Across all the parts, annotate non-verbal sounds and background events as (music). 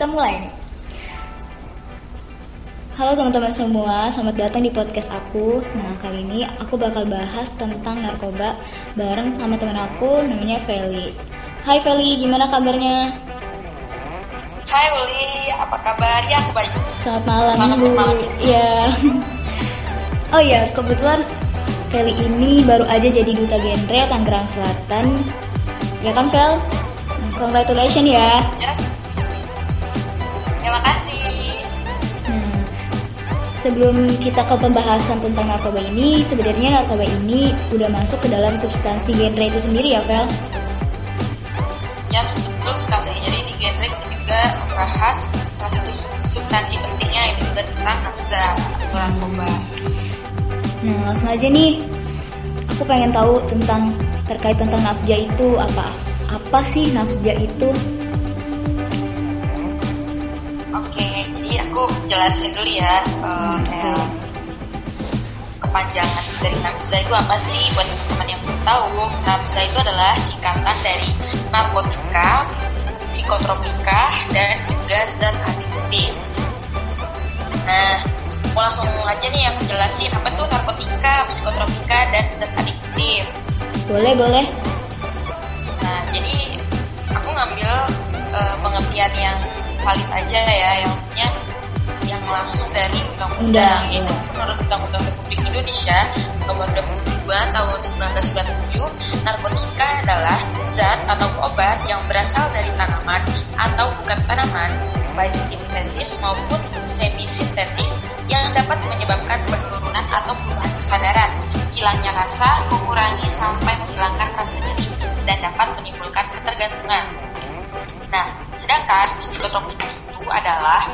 kita mulai nih. Halo teman-teman semua, selamat datang di podcast aku. Nah, kali ini aku bakal bahas tentang narkoba bareng sama teman aku namanya Feli. Hai Feli, gimana kabarnya? Hai Uli, apa kabar? Ya, aku baik. Selamat malam, Selamat Bu. malam. Iya. (laughs) oh iya, kebetulan Feli ini baru aja jadi duta genre Tangerang Selatan. Ya kan, Fel? Congratulations ya. Ya. Terima kasih. Nah, sebelum kita ke pembahasan tentang narkoba ini, sebenarnya narkoba ini udah masuk ke dalam substansi genre itu sendiri ya, Vel? Ya, betul sekali. Jadi di genre kita juga membahas salah satu substansi pentingnya juga tentang nafsa atau narkoba. Nah, langsung aja nih. Aku pengen tahu tentang terkait tentang nafja itu apa? Apa sih nafja itu? Oke, jadi aku jelasin dulu ya kayak kepanjangan dari nafsa itu apa sih? Buat teman-teman yang belum tahu nafsa itu adalah singkatan dari narkotika psikotropika dan juga zat adiktif nah mau langsung aja nih aku jelasin apa tuh narkotika psikotropika dan zat adiktif Boleh, boleh. Nah, jadi aku ngambil eh, pengertian yang valid aja ya, yang maksudnya yang langsung dari Undang, undang-undang ya. itu menurut Undang-Undang Republik Indonesia nomor 22 tahun 1997 narkotika adalah zat atau obat yang berasal dari tanaman atau bukan tanaman baik sintetis maupun semi sintetis yang dapat menyebabkan penurunan atau perubahan kesadaran hilangnya rasa mengurangi sampai menghilangkan rasa nyeri dan dapat menimbulkan ketergantungan Nah, sedangkan psikotropika itu adalah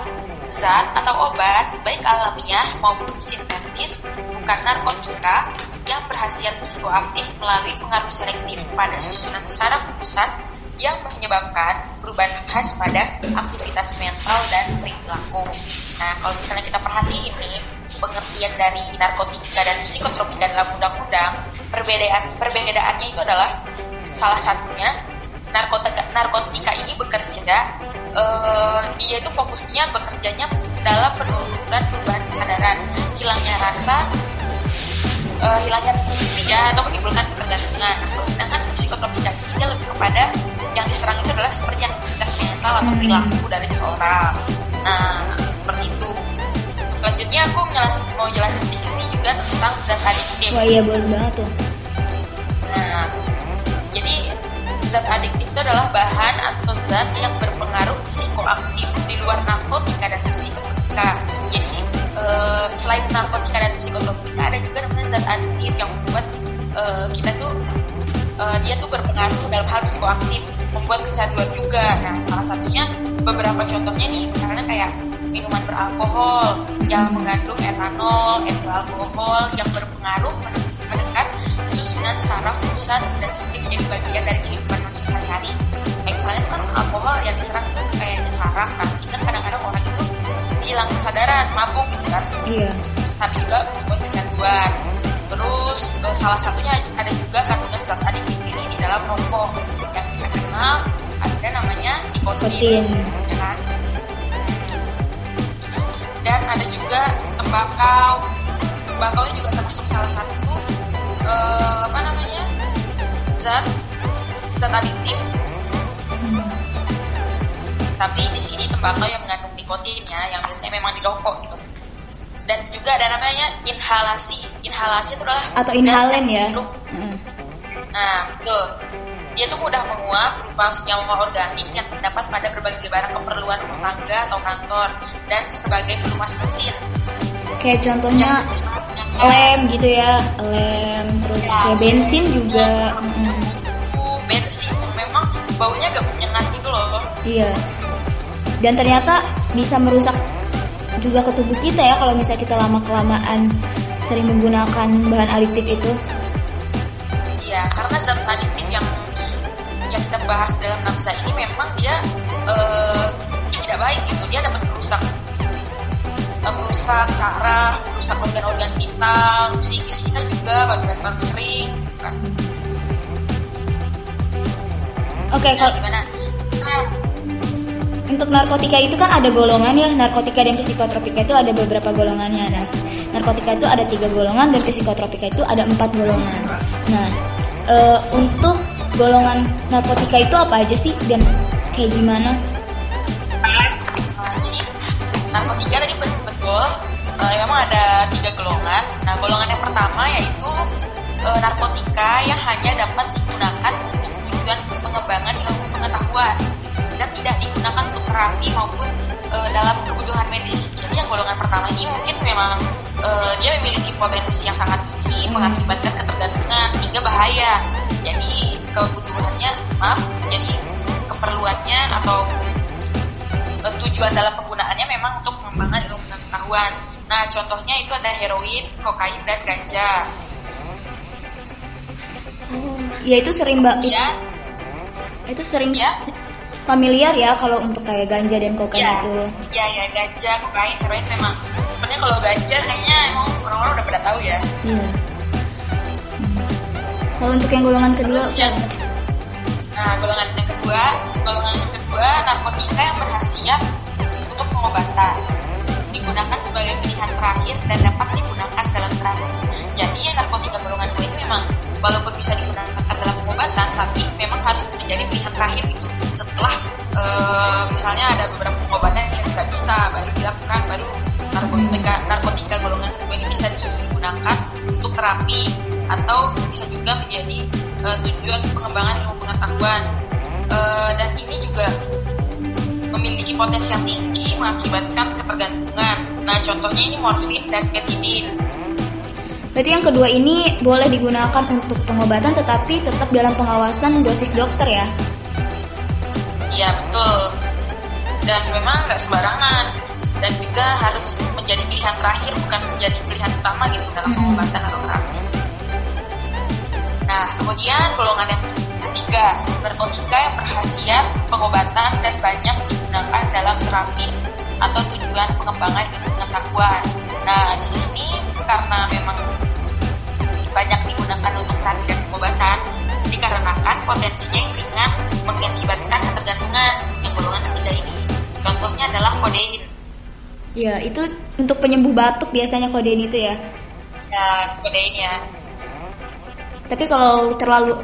zat atau obat baik alamiah maupun sintetis bukan narkotika yang berhasiat psikoaktif melalui pengaruh selektif pada susunan saraf pusat yang menyebabkan perubahan khas pada aktivitas mental dan perilaku. Nah, kalau misalnya kita perhatiin nih, pengertian dari narkotika dan psikotropika dalam undang-undang, perbedaan perbedaannya itu adalah salah satunya narkotika narkotika ini bekerja eh, dia itu fokusnya bekerjanya dalam penurunan perubahan kesadaran hilangnya rasa eh, hilangnya ya atau menimbulkan ketergantungan sedangkan psikotropika ini lebih kepada yang diserang itu adalah seperti aktivitas mental atau Hmm. perilaku dari seorang nah seperti itu selanjutnya aku menjelas- mau jelasin sedikit nih juga tentang zat adiktif Wah, iya boleh banget tuh. Nah, jadi zat adiktif itu adalah bahan atau zat yang berpengaruh psikoaktif di luar narkotika dan psikotropika. Jadi eh, selain narkotika dan psikotropika ada juga namanya zat adiktif yang membuat eh, kita tuh eh, dia tuh berpengaruh dalam hal psikoaktif, membuat kecanduan juga. Nah, salah satunya beberapa contohnya nih, misalnya kayak minuman beralkohol yang mengandung etanol, etil alkohol yang berpengaruh mendekat susunan saraf pusat dan sering menjadi bagian dari kehidupan manusia sehari-hari. Kayak misalnya itu kan alkohol yang diserang itu kayaknya saraf, nah sehingga kadang-kadang orang itu hilang kesadaran, mabuk gitu kan, Iya. tapi juga membuat kecanduan. Terus eh, salah satunya ada juga kandungan zat adiktif ini di dalam rokok yang kita kenal ada namanya nikotin, Nikotin. ya kan? Dan ada juga tembakau. Tembakau ini juga termasuk salah satu eh, apa namanya zat zat adiktif. Tapi di sini tembakau yang mengandung nikotinnya yang biasanya memang di rokok gitu. Dan juga ada namanya inhalasi. Inhalasi itu adalah Atau inhalen ya. Heeh. Nah, betul. Dia tuh mudah menguap berupa senyawa organik yang terdapat pada berbagai barang keperluan rumah tangga atau kantor dan sebagai pelumas mesin. Kayak contohnya menyenangkan. Lem gitu ya, lem terus Ya. kayak bensin juga. Terus Mm-mm. bensin memang baunya agak menyengat gitu loh. Iya. Dan ternyata bisa merusak juga ke tubuh kita ya kalau misalnya kita lama kelamaan sering menggunakan bahan adiktif itu. Iya, karena zat adiktif yang yang kita bahas dalam nafsa ini memang dia eh, tidak baik gitu. Dia dapat merusak merusak saraf, merusak organ-organ vital, psikis kita juga bahkan sering. kan. Oke, Nah, kalau gimana? Nah, untuk narkotika itu kan ada golongan ya narkotika dan psikotropika itu ada beberapa golongannya nah narkotika itu ada tiga golongan dan psikotropika itu ada empat golongan nah e, untuk golongan narkotika itu apa aja sih dan kayak gimana nah, jadi narkotika tadi betul e, memang ada tiga golongan nah golongan yang pertama yaitu e, narkotika yang hanya dapat digunakan untuk tujuan pengembangan ilmu pengetahuan dan tidak digunakan untuk terapi maupun e, dalam kebutuhan medis. Jadi yang golongan pertama ini mungkin memang e, dia memiliki potensi yang sangat tinggi mengakibatkan ketergantungan sehingga bahaya. Jadi kebutuhannya maaf, jadi keperluannya atau tujuan dalam penggunaannya memang untuk mengembangkan ilmu pengetahuan. Nah, contohnya itu ada heroin, kokain, dan ganja. Ya itu sering mbak. Ya. Itu sering ya familiar ya kalau untuk kayak ganja dan kokain ya, itu. Iya ya ganja, kokain, heroin memang. Sebenarnya kalau ganja kayaknya emang orang-orang udah pada tahu ya. Iya. Hmm. Kalau untuk yang golongan kedua, Terus yang, nah golongan yang kedua, golongan yang kedua narkotika yang berhasiat untuk pengobatan digunakan sebagai pilihan terakhir dan dapat digunakan dalam terapi. Jadi narkotika golongan dua ini memang walaupun bisa digunakan dalam pengobatan, tapi memang harus menjadi pilihan terakhir itu setelah uh, misalnya ada beberapa pengobatan yang tidak bisa baru dilakukan baru narkotika narkotika golongan kedua ini bisa digunakan untuk terapi atau bisa juga menjadi uh, tujuan pengembangan ilmu pengetahuan uh, dan ini juga memiliki potensi yang tinggi mengakibatkan ketergantungan. Nah, contohnya ini morfin dan metidin. Berarti yang kedua ini boleh digunakan untuk pengobatan tetapi tetap dalam pengawasan dosis dokter ya? Iya betul. Dan memang nggak sembarangan dan juga harus menjadi pilihan terakhir bukan menjadi pilihan utama gitu dalam hmm. pengobatan atau terapi. Nah kemudian golongan yang ketiga narkotika yang berhasiat pengobatan dan banyak digunakan dalam terapi atau tujuan pengembangan ilmu pengetahuan. Nah di sini karena memang banyak digunakan untuk terapi dan pengobatan dikarenakan potensinya yang ringan mengakibatkan ketergantungan yang golongan ketiga ini. Contohnya adalah kodein. Ya, itu untuk penyembuh batuk biasanya kodein itu ya. Ya, kodein ya. Tapi kalau terlalu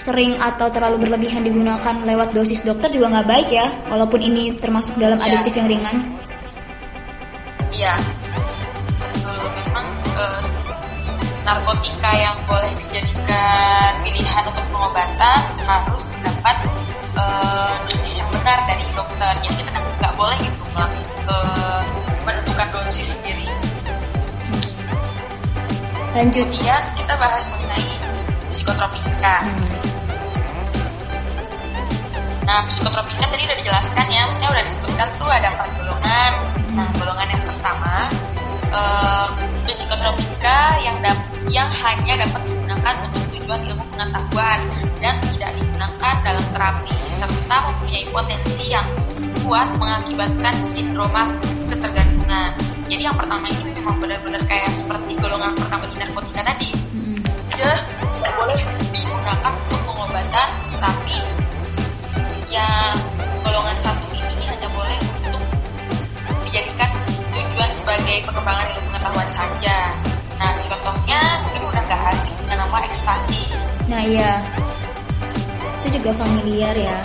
sering atau terlalu berlebihan digunakan lewat dosis dokter juga nggak baik ya, walaupun ini termasuk dalam ya. adiktif yang ringan. Iya, betul. Memang uh, narkotika yang boleh dijadikan pilihan untuk pengobatan harus mendapat uh, dosis yang benar dari dokter. Jadi kita kan nggak boleh gitu uh, menentukan dosis sendiri. Lanjut. Kemudian kita bahas mengenai psikotropika. Hmm. Nah, psikotropika tadi udah dijelaskan ya, maksudnya udah disebutkan tuh ada empat golongan. Nah, golongan yang pertama uh, psikotropika yang yang hanya dapat digunakan untuk tujuan ilmu pengetahuan dan tidak digunakan dalam terapi serta mempunyai potensi yang kuat mengakibatkan sindroma ketergantungan. Jadi yang pertama ini memang benar-benar kayak seperti golongan pertama di narkotika tadi. Ya, tidak boleh digunakan untuk pengobatan, tapi yang golongan satu ini hanya boleh untuk dijadikan tujuan sebagai pengembangan ilmu pengetahuan saja. Nah, contohnya mungkin udah gak asing dengan nama ekstasi. Nah, iya. Itu juga familiar ya.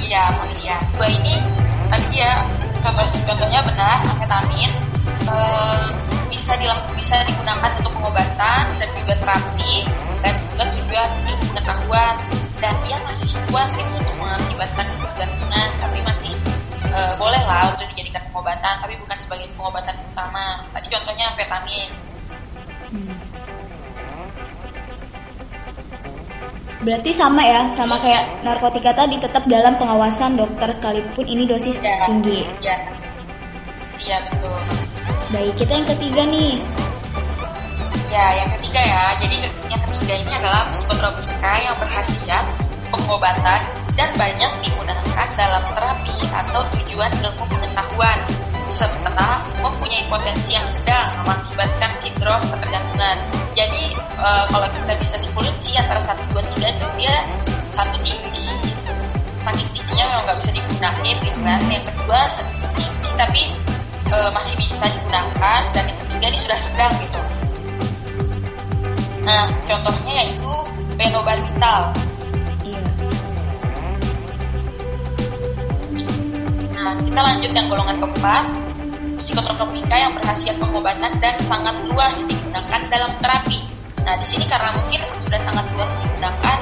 Iya, familiar. Dua ini tadi dia contoh contohnya benar amfetamin eh, bisa dilakukan bisa digunakan untuk pengobatan dan juga terapi masih kuat itu untuk mengakibatkan ketergantungan tapi masih e, boleh lah untuk dijadikan pengobatan tapi bukan sebagai pengobatan utama tadi contohnya vitamin hmm. Berarti sama ya, sama Terus, kayak narkotika tadi tetap dalam pengawasan dokter sekalipun ini dosis ya, tinggi. Iya. Iya, betul. Baik, kita yang ketiga nih. Ya, yang ketiga ya. Jadi yang ketiga ini adalah psikotropika yang berhasiat pengobatan dan banyak digunakan dalam terapi atau tujuan ilmu pengetahuan serta mempunyai potensi yang sedang mengakibatkan sindrom ketergantungan. Jadi e, kalau kita bisa simpulin sih antara 1, 2, 3 itu dia satu tinggi, saking tingginya memang nggak bisa digunakan gitu kan. Yang kedua tinggi tapi e, masih bisa digunakan dan yang ketiga ini sudah sedang gitu. Nah contohnya yaitu penobarbital nah kita lanjut yang golongan keempat psikotropika yang berhasil pengobatan dan sangat luas digunakan dalam terapi nah di sini karena mungkin sudah sangat luas digunakan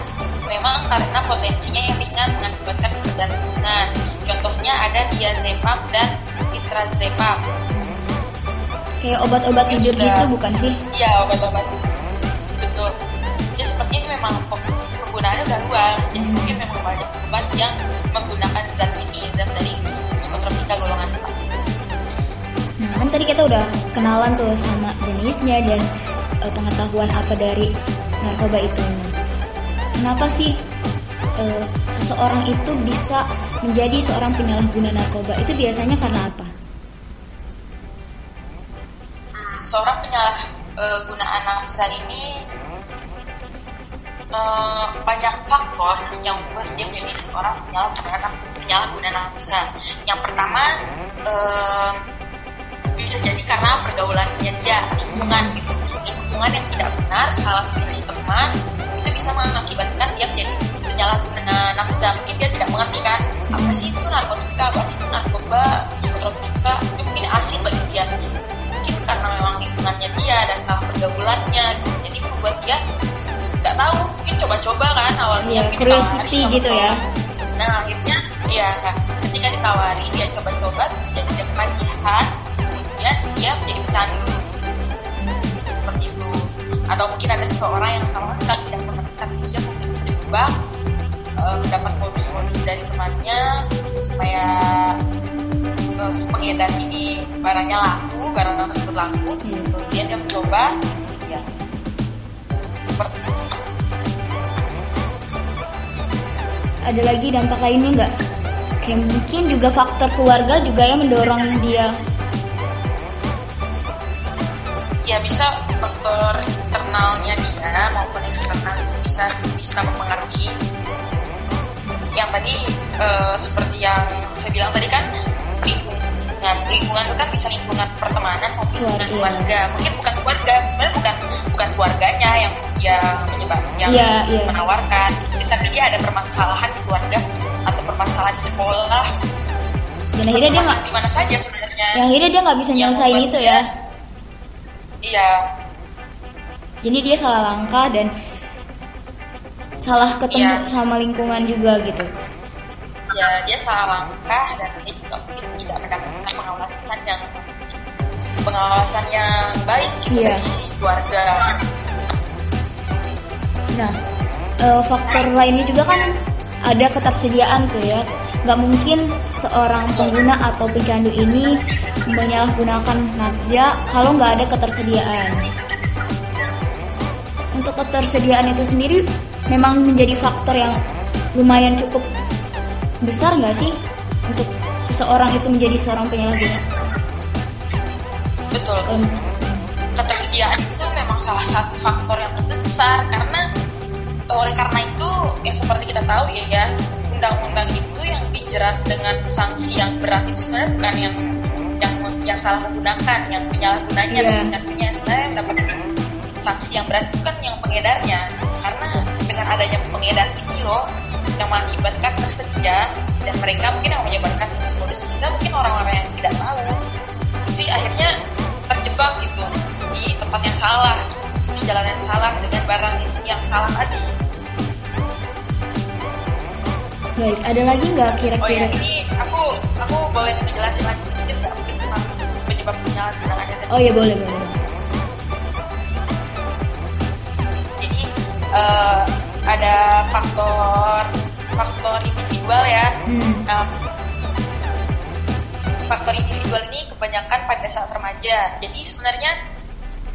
memang karena potensinya yang ringan mengakibatkan ketergantungan. Contohnya ada diazepam dan itrazepam. Kayak obat-obat tidur sudah, gitu bukan sih? Iya, obat-obat. Betul. Ya sepertinya memang penggunaannya udah luas, jadi mungkin memang banyak obat yang menggunakan zat ini, zat dari psikotropika golongan 4. Nah, kan tadi kita udah kenalan tuh sama jenisnya dan uh, pengetahuan apa dari narkoba itu. Kenapa sih uh, seseorang itu bisa menjadi seorang penyalahguna narkoba itu biasanya karena apa? Seorang penyalahgunaan narkoba ini uh, banyak faktor yang membuat dia menjadi seorang penyalahguna penyalahguna narkoba. Yang pertama uh, bisa jadi karena pergaulannya dia lingkungan gitu lingkungan yang tidak benar salah pilih teman bisa mengakibatkan dia menjadi penyalahguna nafsa mungkin dia tidak mengerti kan apa sih itu narkotika apa sih itu narkoba psikotropika itu mungkin asing bagi dia mungkin karena memang lingkungannya dia dan salah pergaulannya gitu. jadi membuat dia nggak tahu mungkin coba-coba kan awalnya ya, curiosity gitu ya. nah akhirnya ya ketika ditawari dia coba-coba bisa jadi dia ketagihan kemudian dia menjadi pecandu. Seperti itu. Atau mungkin ada seseorang yang sama sekali tidak mencoba uh, mendapat modus-modus dari temannya supaya uh, pengedar ini barangnya laku, barang tersebut laku. Hmm. Kemudian dia mencoba, itu. Ada lagi dampak lainnya nggak? Kayak mungkin juga faktor keluarga juga yang mendorong dia. Ya bisa faktor internalnya dia maupun eksternal bisa bisa mempengaruhi yang tadi uh, seperti yang saya bilang tadi kan lingkungan lingkungan itu kan bisa lingkungan pertemanan maupun lingkungan keluarga. Mungkin bukan keluarga sebenarnya bukan bukan keluarganya yang dia menyebab yang yeah, yeah. menawarkan. Tapi dia ada permasalahan di keluarga atau permasalahan di sekolah. Dan akhirnya dia nggak di mana saja sebenarnya. Yang akhirnya dia nggak bisa nyelesain itu ya. Iya. Jadi dia salah langkah dan salah ketemu ya. sama lingkungan juga gitu ya dia salah langkah dan dia juga mungkin tidak mendapatkan pengawasan yang pengawasan yang baik gitu ya. dari keluarga. Nah uh, faktor lainnya juga kan ada ketersediaan tuh ya. Nggak mungkin seorang pengguna atau pecandu ini menyalahgunakan nafza kalau nggak ada ketersediaan. Untuk ketersediaan itu sendiri memang menjadi faktor yang lumayan cukup besar nggak sih untuk seseorang itu menjadi seorang penyalahguna? Betul. Um, ketersediaan itu memang salah satu faktor yang terbesar karena oleh karena itu yang seperti kita tahu ya, ya undang-undang itu yang dijerat dengan sanksi yang berat itu sebenarnya bukan yang yang yang salah menggunakan, yang penyalahgunanya, yeah. bukan punya sebenarnya dapat sanksi yang berat itu kan yang pengedarnya karena dengan adanya pengedar ini loh yang mengakibatkan tersedia dan mereka mungkin yang menyebarkan modus sehingga mungkin orang-orang yang tidak tahu itu akhirnya terjebak gitu di tempat yang salah di jalan yang salah dengan barang yang salah tadi. Baik ada lagi nggak kira-kira? Oh ya ini aku aku boleh menjelaskan lagi sedikit nggak mungkin penyebab penyalahgunaannya oh ya boleh boleh. Uh, ada faktor faktor individual ya. Hmm. Nah, faktor individual ini kebanyakan pada saat remaja. Jadi sebenarnya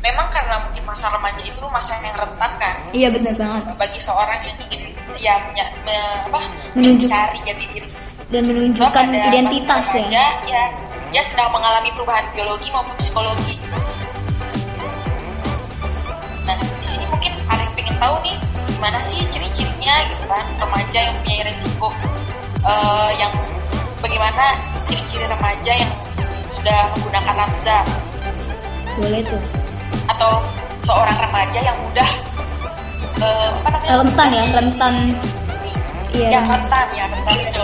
memang karena mungkin masa remaja itu masa yang rentan kan. Iya benar banget. Bagi seorang yang ingin ya me, apa, Menunjuk. mencari jati diri dan menunjukkan so, identitas ya. remaja, ya. Ya, ya sedang mengalami perubahan biologi maupun psikologi. Nah, di sini mungkin ada yang pengen tahu nih gimana sih ciri-cirinya gitu kan? Remaja yang punya resiko uh, yang bagaimana ciri-ciri remaja yang sudah menggunakan nafsa? Boleh tuh. Atau seorang remaja yang mudah uh, apa namanya? Rentan ya rentan. Iya yang rentan. ya rentan itu.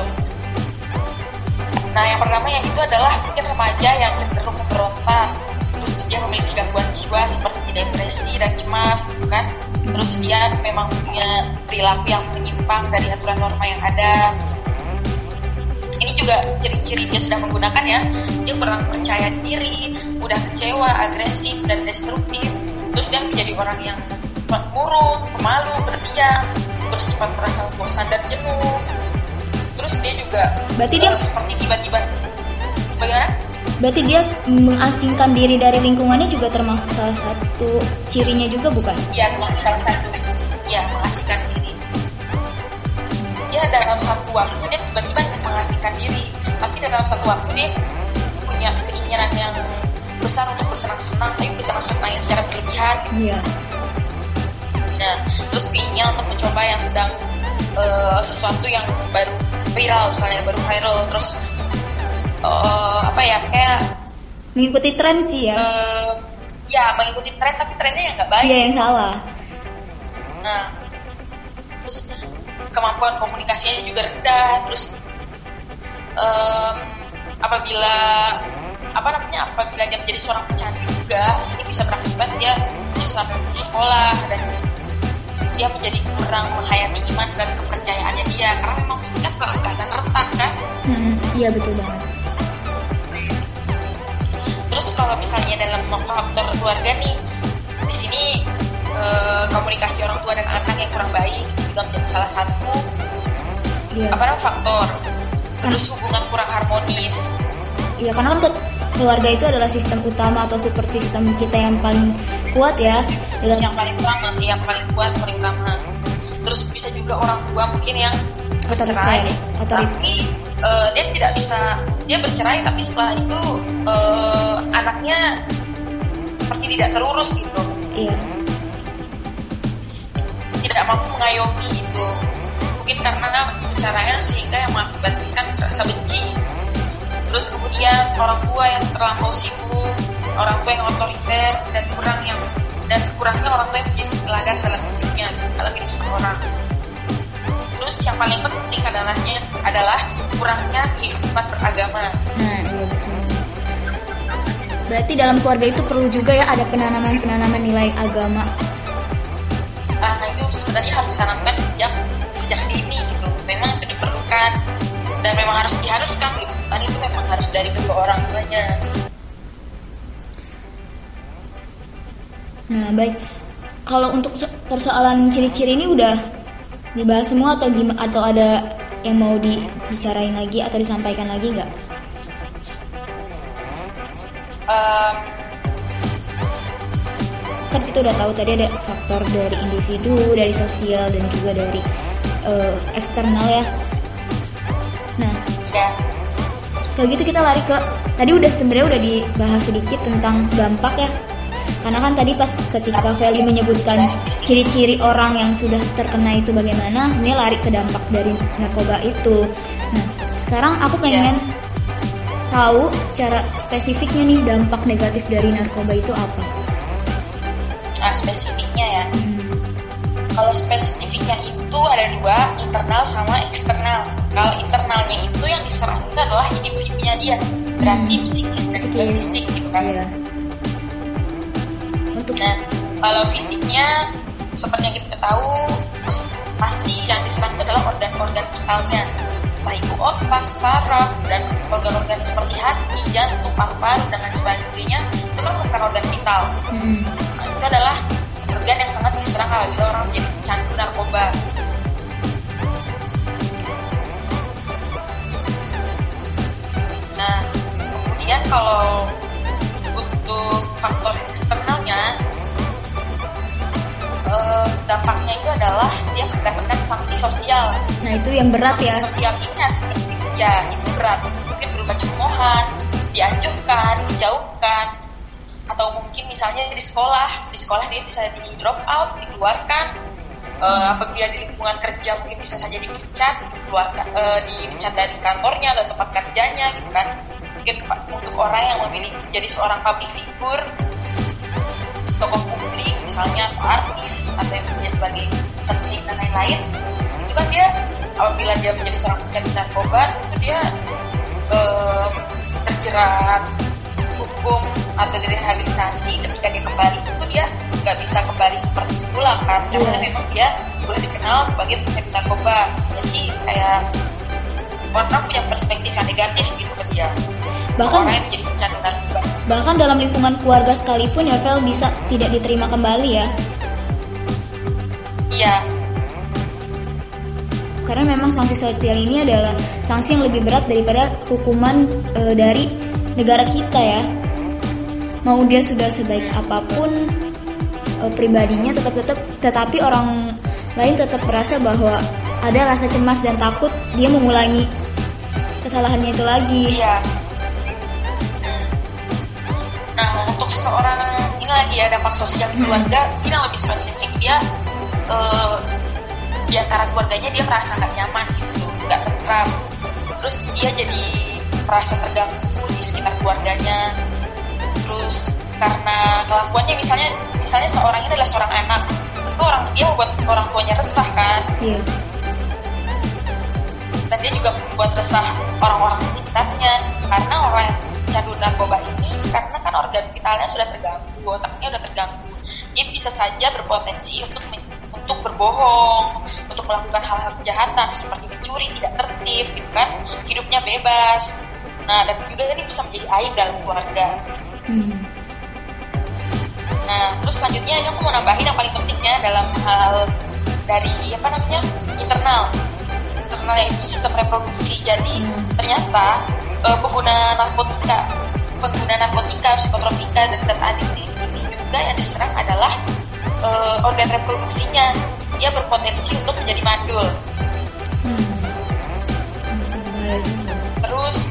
Nah yang pertama yang itu adalah mungkin remaja yang cenderung memberontak terus dia memiliki gangguan jiwa seperti depresi dan cemas gitu kan. Terus dia memang punya perilaku yang menyimpang dari aturan norma yang ada. Ini juga ciri-ciri dia sudah menggunakan ya. Dia kurang percaya diri mudah kecewa agresif dan destruktif. Terus dia menjadi orang yang murung pemalu berdiam. Terus cepat merasa bosan dan jenuh. Terus dia juga berarti dia uh, seperti tiba-tiba bagaimana berarti dia mengasingkan diri dari lingkungannya juga termasuk salah satu cirinya juga bukan iya termasuk salah satu ya mengasingkan diri dia dalam satu waktu dia tiba-tiba mengasingkan diri tapi dalam satu waktu dia punya keinginan yang besar untuk bersenang-senang tapi bersenang-senang yang secara berlebihan gitu. Iya. Nah, terus keinginan untuk mencoba yang sedang uh, sesuatu yang baru viral misalnya baru viral terus uh, ya kayak mengikuti tren sih ya. Uh, ya mengikuti tren tapi trennya yang nggak baik. Iya yang salah. Nah, terus kemampuan komunikasinya juga rendah terus um, apabila apa namanya apabila dia menjadi seorang pecandu juga ini bisa berakibat dia bisa sampai putus sekolah dan dia menjadi kurang menghayati iman dan kepercayaannya dia karena memang pasti kan keadaan rentan kan hmm, iya betul banget terus kalau misalnya dalam faktor keluarga nih di sini eh, komunikasi orang tua dan anak yang kurang baik juga menjadi salah satu iya. apa namanya faktor. Terus hubungan kurang harmonis. Iya karena kan keluarga itu adalah sistem utama atau super sistem kita yang paling kuat ya. Dalam yang paling utama yang paling kuat paling utama terus bisa juga orang tua mungkin yang bercerai. Tapi uh, dia tidak bisa dia bercerai tapi setelah itu uh, anaknya seperti tidak terurus gitu. Iya. Tidak mampu mengayomi gitu. Mungkin karena perceraian sehingga yang mengakibatkan rasa benci. Terus kemudian orang tua yang terlampau sibuk orang tua yang otoriter dan kurang yang dan kurangnya orang tua yang menjadi teladan dalam hidupnya dalam hidup seseorang. Terus yang paling penting adalahnya adalah kurangnya kehidupan beragama berarti dalam keluarga itu perlu juga ya ada penanaman penanaman nilai agama. Nah itu sebenarnya harus ditanamkan sejak sejak dini gitu. Memang itu diperlukan. Dan memang harus diharuskan gitu. Kan itu memang harus dari kedua orang tuanya. Nah baik. Kalau untuk persoalan ciri-ciri ini udah dibahas semua atau gimana atau ada yang mau dibicarain lagi atau disampaikan lagi nggak? Um, kan kita udah tahu tadi ada faktor dari individu, dari sosial dan juga dari uh, eksternal ya. Nah, ya. kalau gitu kita lari ke tadi udah sebenarnya udah dibahas sedikit tentang dampak ya. Karena kan tadi pas ketika Feli menyebutkan ciri-ciri orang yang sudah terkena itu bagaimana, sebenarnya lari ke dampak dari narkoba itu. Nah, sekarang aku pengen yeah. Tahu secara spesifiknya nih dampak negatif dari narkoba itu apa? Nah, spesifiknya ya. Hmm. Kalau spesifiknya itu ada dua, internal sama eksternal. Kalau internalnya itu yang diserang itu adalah individunya dia, berarti hmm. psikis dan fisik gitu kan. Yeah untuk nah kalau fisiknya seperti yang kita tahu pasti yang diserang itu adalah organ-organ vitalnya entah itu otak, saraf, dan organ-organ seperti hati, jantung, paru-paru, dan lain sebagainya itu kan bukan organ vital hmm. nah, itu adalah organ yang sangat diserang apabila orang menjadi pecandu narkoba nah kemudian kalau untuk faktor eksternalnya uh, dampaknya itu adalah dia mendapatkan sanksi sosial. Nah itu yang berat sanksi ya. Sosial ini ya itu berat. Mungkin berupa cemoohan, diajukan, dijauhkan, atau mungkin misalnya di sekolah, di sekolah dia bisa di drop out, dikeluarkan, uh, apabila di lingkungan kerja mungkin bisa saja dipecat dikeluarkan uh, dipecat dari kantornya atau tempat kerjanya gitu kan mungkin untuk orang yang memilih menjadi seorang public figure tokoh misalnya atau artis atau yang bekerja sebagai penting dan lain-lain itu kan dia apabila dia menjadi seorang pecandu narkoba itu dia uh, terjerat hukum atau direhabilitasi ketika dia kembali itu dia nggak bisa kembali seperti semula kan karena yeah. memang dia boleh dikenal sebagai pecandu narkoba. Jadi kayak orang punya perspektif yang negatif gitu ke dia. Bahkan orang yang menjadi pecandu narkoba bahkan dalam lingkungan keluarga sekalipun ya Vel bisa tidak diterima kembali ya. Iya. Karena memang sanksi sosial ini adalah sanksi yang lebih berat daripada hukuman e, dari negara kita ya. Mau dia sudah sebaik apa pun e, pribadinya tetap tetap tetapi orang lain tetap merasa bahwa ada rasa cemas dan takut dia mengulangi kesalahannya itu lagi. Iya seseorang ini lagi ya dampak sosial keluarga hmm. mungkin yang lebih spesifik dia uh, di antara keluarganya dia merasa nggak nyaman gitu nggak tentram terus dia jadi merasa terganggu di sekitar keluarganya terus karena kelakuannya misalnya misalnya seorang ini adalah seorang anak tentu orang dia membuat orang tuanya resah kan yeah. dan dia juga membuat resah orang-orang sekitarnya karena orang yang candu narkoba ini karena kan organ vitalnya sudah terganggu otaknya sudah terganggu dia bisa saja berpotensi untuk untuk berbohong, untuk melakukan hal-hal kejahatan seperti mencuri, tidak tertib, gitu kan, hidupnya bebas. Nah, dan juga ini bisa menjadi aib dalam keluarga. Hmm. Nah, terus selanjutnya yang aku mau nambahin yang paling pentingnya dalam hal dari apa namanya internal, internal yaitu sistem reproduksi. Jadi hmm. ternyata uh, pengguna narkotika, pengguna narkotika, psikotropika dan zat adiktif ini juga yang diserang adalah uh, organ reproduksinya dia berpotensi untuk menjadi mandul hmm. terus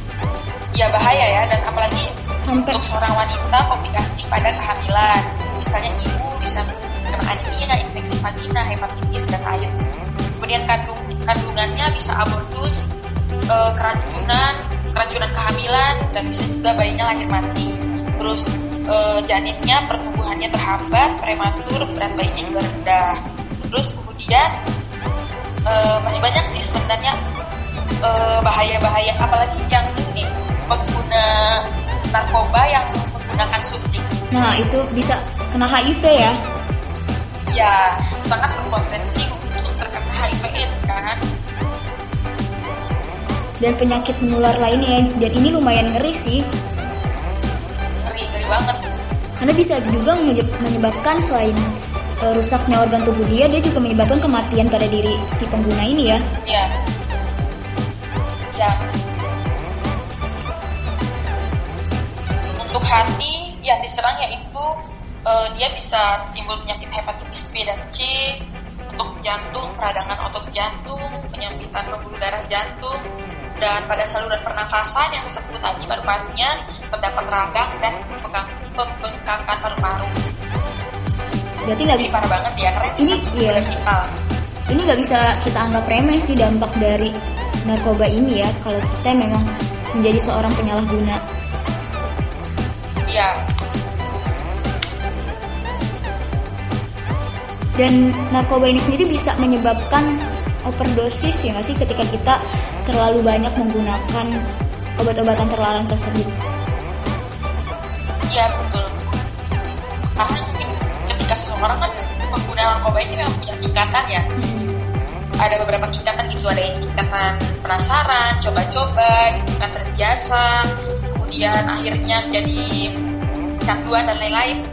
ya bahaya ya dan apalagi Sampai. untuk seorang wanita komplikasi pada kehamilan misalnya ibu bisa kena anemia infeksi vagina hepatitis dan AIDS kemudian kandung kandungannya bisa abortus uh, keracunan keracunan kehamilan dan bisa juga bayinya lahir mati terus uh, janinnya pertumbuhannya terhambat, prematur, berat bayinya juga rendah. Terus kemudian uh, masih banyak sih sebenarnya bahaya bahaya-bahaya, apalagi yang ini pengguna narkoba yang menggunakan suntik. Nah itu bisa kena HIV ya? Ya sangat berpotensi untuk terkena HIV/AIDS kan. Dan penyakit menular lainnya. Dan ini lumayan ngeri sih. Banget. Karena bisa juga menyebabkan selain uh, rusaknya organ tubuh dia dia juga menyebabkan kematian pada diri si pengguna ini ya. Iya. Ya. Untuk hati yang diserang yaitu uh, dia bisa timbul penyakit hepatitis B dan C untuk jantung peradangan otot jantung penyempitan pembuluh darah jantung dan pada saluran pernafasan yang saya sebut tadi paru-parunya terdapat radang dan pembengkakan paru-paru. Berarti nggak bisa parah banget ya karena ini iya. vital. Ini nggak bisa kita anggap remeh sih dampak dari narkoba ini ya kalau kita memang menjadi seorang penyalahguna. Iya. Dan narkoba ini sendiri bisa menyebabkan overdosis ya nggak sih ketika kita terlalu banyak menggunakan obat-obatan terlarang tersebut. Iya betul. Karena mungkin ketika seseorang kan pengguna narkoba ini memang punya ikatan ya. Hmm. Ada beberapa tingkatan gitu, ada yang tingkatan penasaran, coba-coba, tingkatan terbiasa, kemudian akhirnya jadi kecanduan dan lain-lain.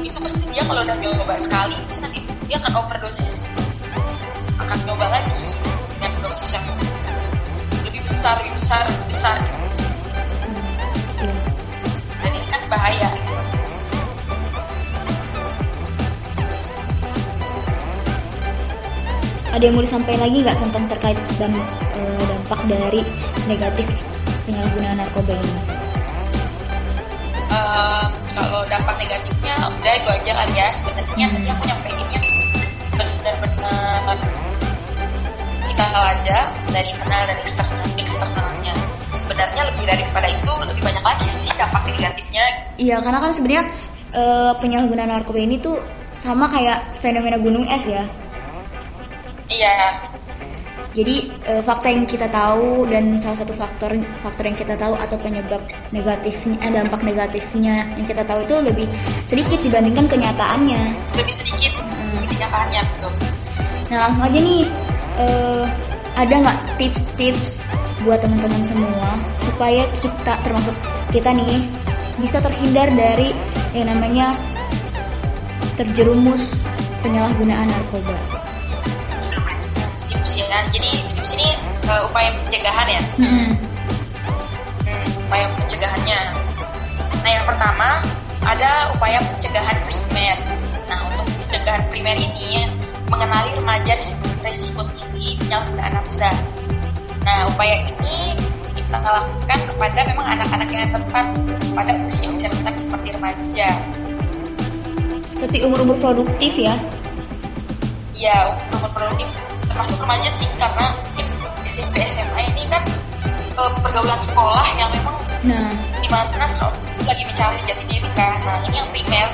Itu pasti dia kalau udah nyoba sekali, pasti nanti dia akan overdosis, akan nyoba lagi yang lebih besar, lebih besar, lebih besar gitu bahaya gitu. Ada yang mau disampaikan lagi nggak tentang terkait dan e, dampak dari negatif penyalahgunaan narkoba ini? Uh, kalau dampak negatifnya udah itu aja kali ya sebenarnya hmm. tadi aku nyampeinnya banget kita aja dari internal dan eksternal eksternalnya sebenarnya lebih daripada itu lebih banyak lagi sih dampak negatifnya. Iya karena kan sebenarnya uh, penyalahgunaan narkoba ini tuh sama kayak fenomena gunung es ya. Iya. Jadi uh, fakta yang kita tahu dan salah satu faktor faktor yang kita tahu atau penyebab negatifnya eh, dampak negatifnya yang kita tahu itu lebih sedikit dibandingkan kenyataannya. Lebih sedikit hmm. kenyataannya betul. Nah langsung aja nih uh, ada nggak tips-tips buat teman-teman semua supaya kita termasuk kita nih bisa terhindar dari yang namanya terjerumus penyalahgunaan narkoba. Tips ya, jadi tips ini uh, upaya pencegahan ya. Hmm. Hmm, upaya pencegahannya. Nah yang pertama ada upaya pencegahan primer. Nah untuk pencegahan primer ini mengenali remaja risiko tinggi penyalahgunaan nafsa. Nah upaya ini kita lakukan kepada memang anak-anak yang tepat pada usia-usia rentan seperti remaja. Seperti umur-umur produktif ya? Ya umur produktif termasuk remaja sih karena mungkin SMP SMA ini kan e, pergaulan sekolah yang memang nah. di mana so, lagi mencari jati diri kan. Nah ini yang primer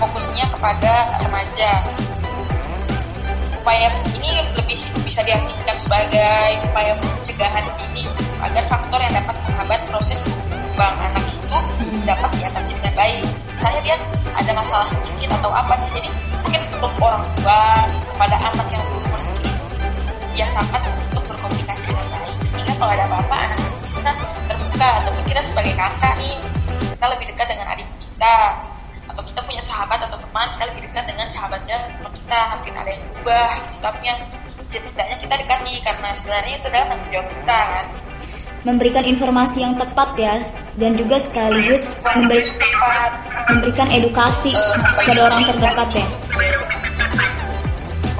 fokusnya kepada remaja upaya ini lebih bisa diartikan sebagai upaya pencegahan dini agar faktor yang dapat menghambat proses kembang anak itu dapat diatasi dengan baik. Misalnya dia ada masalah sedikit atau apa jadi mungkin untuk orang tua kepada anak yang berumur segitu biasakan untuk berkomunikasi dengan baik. Sehingga kalau ada apa-apa anak bisa terbuka atau kita sebagai kakak nih. Kita lebih dekat dengan adik kita punya sahabat atau teman kita lebih dekat dengan sahabatnya teman kita mungkin ada yang berubah sikapnya. Setidaknya kita dekat nih karena sebenarnya itu adalah tanggung jawab kita kan? Memberikan informasi yang tepat ya dan juga sekaligus memberi, memberikan edukasi kepada orang terdekat ya.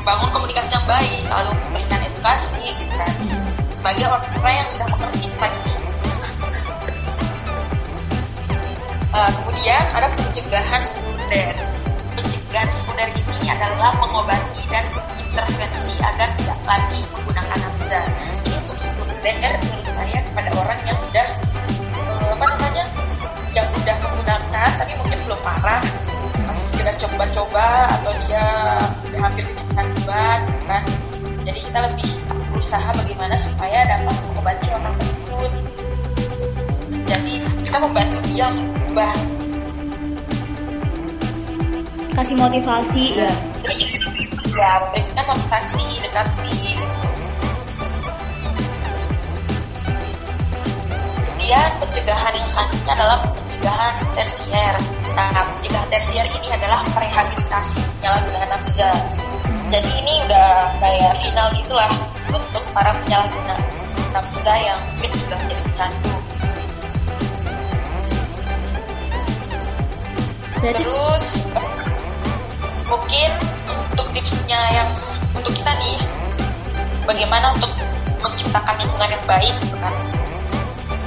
Membangun komunikasi yang baik lalu memberikan edukasi gitu kan? Sebagai orang yang sudah mengerti tentang ini uh, kemudian ada pencegahan sekunder. Pencegahan sekunder ini adalah mengobati dan intervensi agar tidak lagi menggunakan nafsa ini untuk sekunder menurut saya kepada orang yang udah uh, apa namanya yang udah menggunakan tapi mungkin belum parah. Masih sekedar coba-coba atau dia udah hampir kecepatan obat gitu kan. Jadi kita lebih berusaha bagaimana supaya dapat mengobati orang tersebut. Jadi kita membantu dia untuk berubah kasih motivasi. Ya ya memberikan motivasi dekati. Kemudian pencegahan yang selanjutnya adalah pencegahan tersier. Nah pencegahan tersier ini adalah rehabilitasi penyalahgunaan nafsa. Jadi ini udah kayak final gitulah untuk para penyalahguna nafsa yang mungkin sudah menjadi pecandu Berarti terus mungkin untuk tipsnya yang untuk kita nih bagaimana untuk menciptakan lingkungan yang baik gitu kan?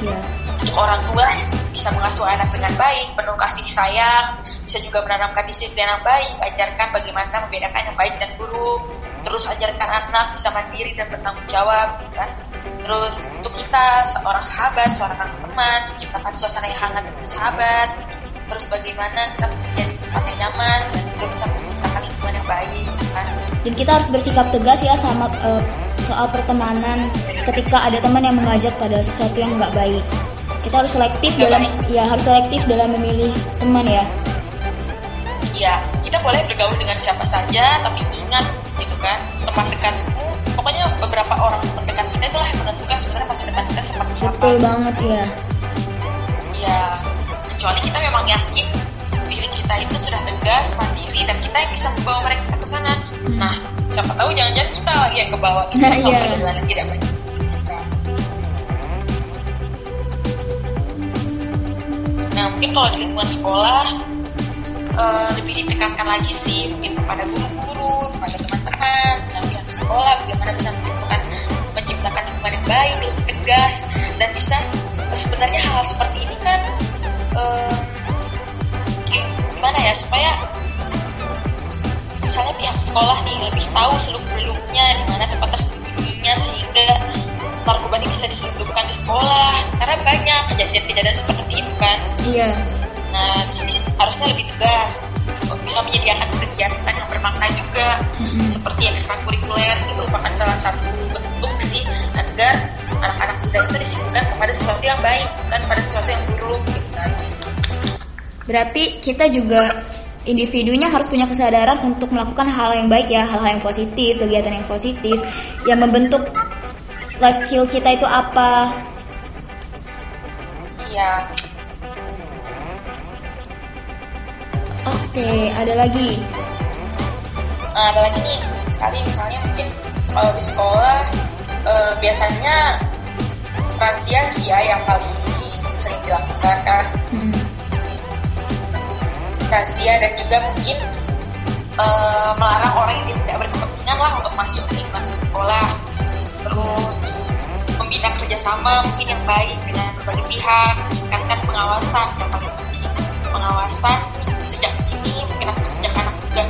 Ya untuk orang tua bisa mengasuh anak dengan baik penuh kasih sayang bisa juga menanamkan disiplin yang baik ajarkan bagaimana membedakan yang baik dan buruk terus ajarkan anak bisa mandiri dan bertanggung jawab gitu kan? Terus untuk kita seorang sahabat seorang teman menciptakan suasana yang hangat dan sahabat terus bagaimana kita menjadi tempat yang nyaman dan juga bisa menciptakan lingkungan yang baik gitu kan? Dan kita harus bersikap tegas ya sama uh, soal pertemanan ketika ada teman yang mengajak pada sesuatu yang nggak baik. Kita harus selektif Nggak dalam baik. ya harus selektif dalam memilih teman ya. Ya kita boleh bergaul dengan siapa saja tapi ingat gitu kan teman dekatmu pokoknya beberapa orang teman dekat kita itulah yang menentukan sebenarnya masa depan kita seperti betul apa banget ya ya kecuali kita memang yakin diri kita itu sudah tegas mandiri dan kita yang bisa membawa mereka ke sana. Nah siapa tahu jangan-jangan kita lagi yang kebawa gitu. Nah, iya. perjalanan yang tidak baik. Nah mungkin kalau di lingkungan sekolah eh, lebih ditekankan lagi sih mungkin kepada guru-guru kepada teman-teman yang pihak sekolah bagaimana bisa menciptakan menciptakan lingkungan yang baik lebih tegas dan bisa sebenarnya hal seperti ini kan gimana ya supaya misalnya pihak sekolah nih lebih tahu seluk beluk tempatnya di mana tempat tersembunyinya sehingga narkoba ini bisa diselundupkan di sekolah. Karena banyak kejadian-kejadian seperti itu kan. Iya. Nah di sini harusnya lebih tegas. Bisa menyediakan kegiatan yang bermakna juga Mm-mm. seperti ekstrakurikuler itu merupakan salah satu bentuk sih agar anak-anak muda itu disibukkan kepada sesuatu yang baik bukan pada sesuatu yang buruk gitu kan Berarti kita juga individunya harus punya kesadaran untuk melakukan hal yang baik ya, hal-hal yang positif, kegiatan yang positif yang membentuk life skill kita itu apa. iya Oke, ada lagi. Nah, ada lagi nih, sekali misalnya mungkin kalau di sekolah eh, biasanya razia sih ya yang paling sering dilakukan kan Hmm. Razia dan juga mungkin eh, melarang orang yang tidak berkepentingan lah untuk masuk ke lingkungan sekolah. Terus membina kerjasama mungkin yang baik dengan berbagai pihak meningkatkan pengawasan yang paling penting pengawasan sejak ini mungkin atau sejak anak muda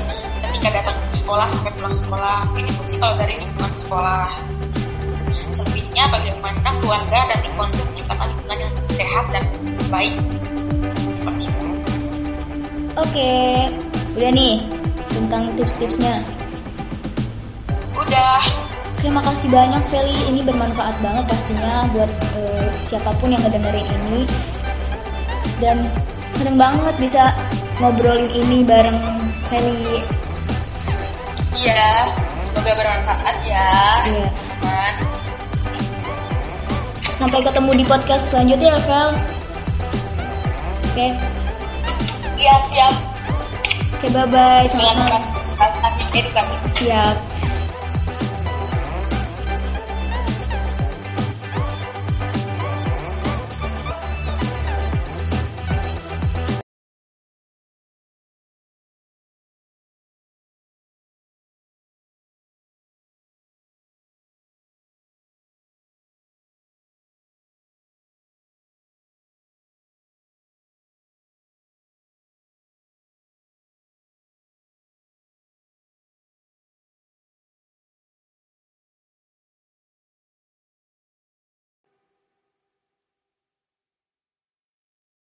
ketika datang ke sekolah sampai pulang sekolah. Ini pasti kalau dari lingkungan sekolah. Selebihnya bagaimana keluarga dan lingkungan itu menciptakan lingkungan yang sehat dan baik. Seperti itu Oke, udah nih tentang tips-tipsnya. udah Oke, makasih banyak Feli. Ini bermanfaat banget pastinya buat eh, siapa pun yang ngedengerin ini. Dan seneng banget bisa ngobrolin ini bareng Feli. Iya, semoga bermanfaat ya. Iya. teman. Sampai ketemu di podcast selanjutnya ya, Fel. Oke, Iya siap. oke bye-bye. Dengan Selamat. Siap.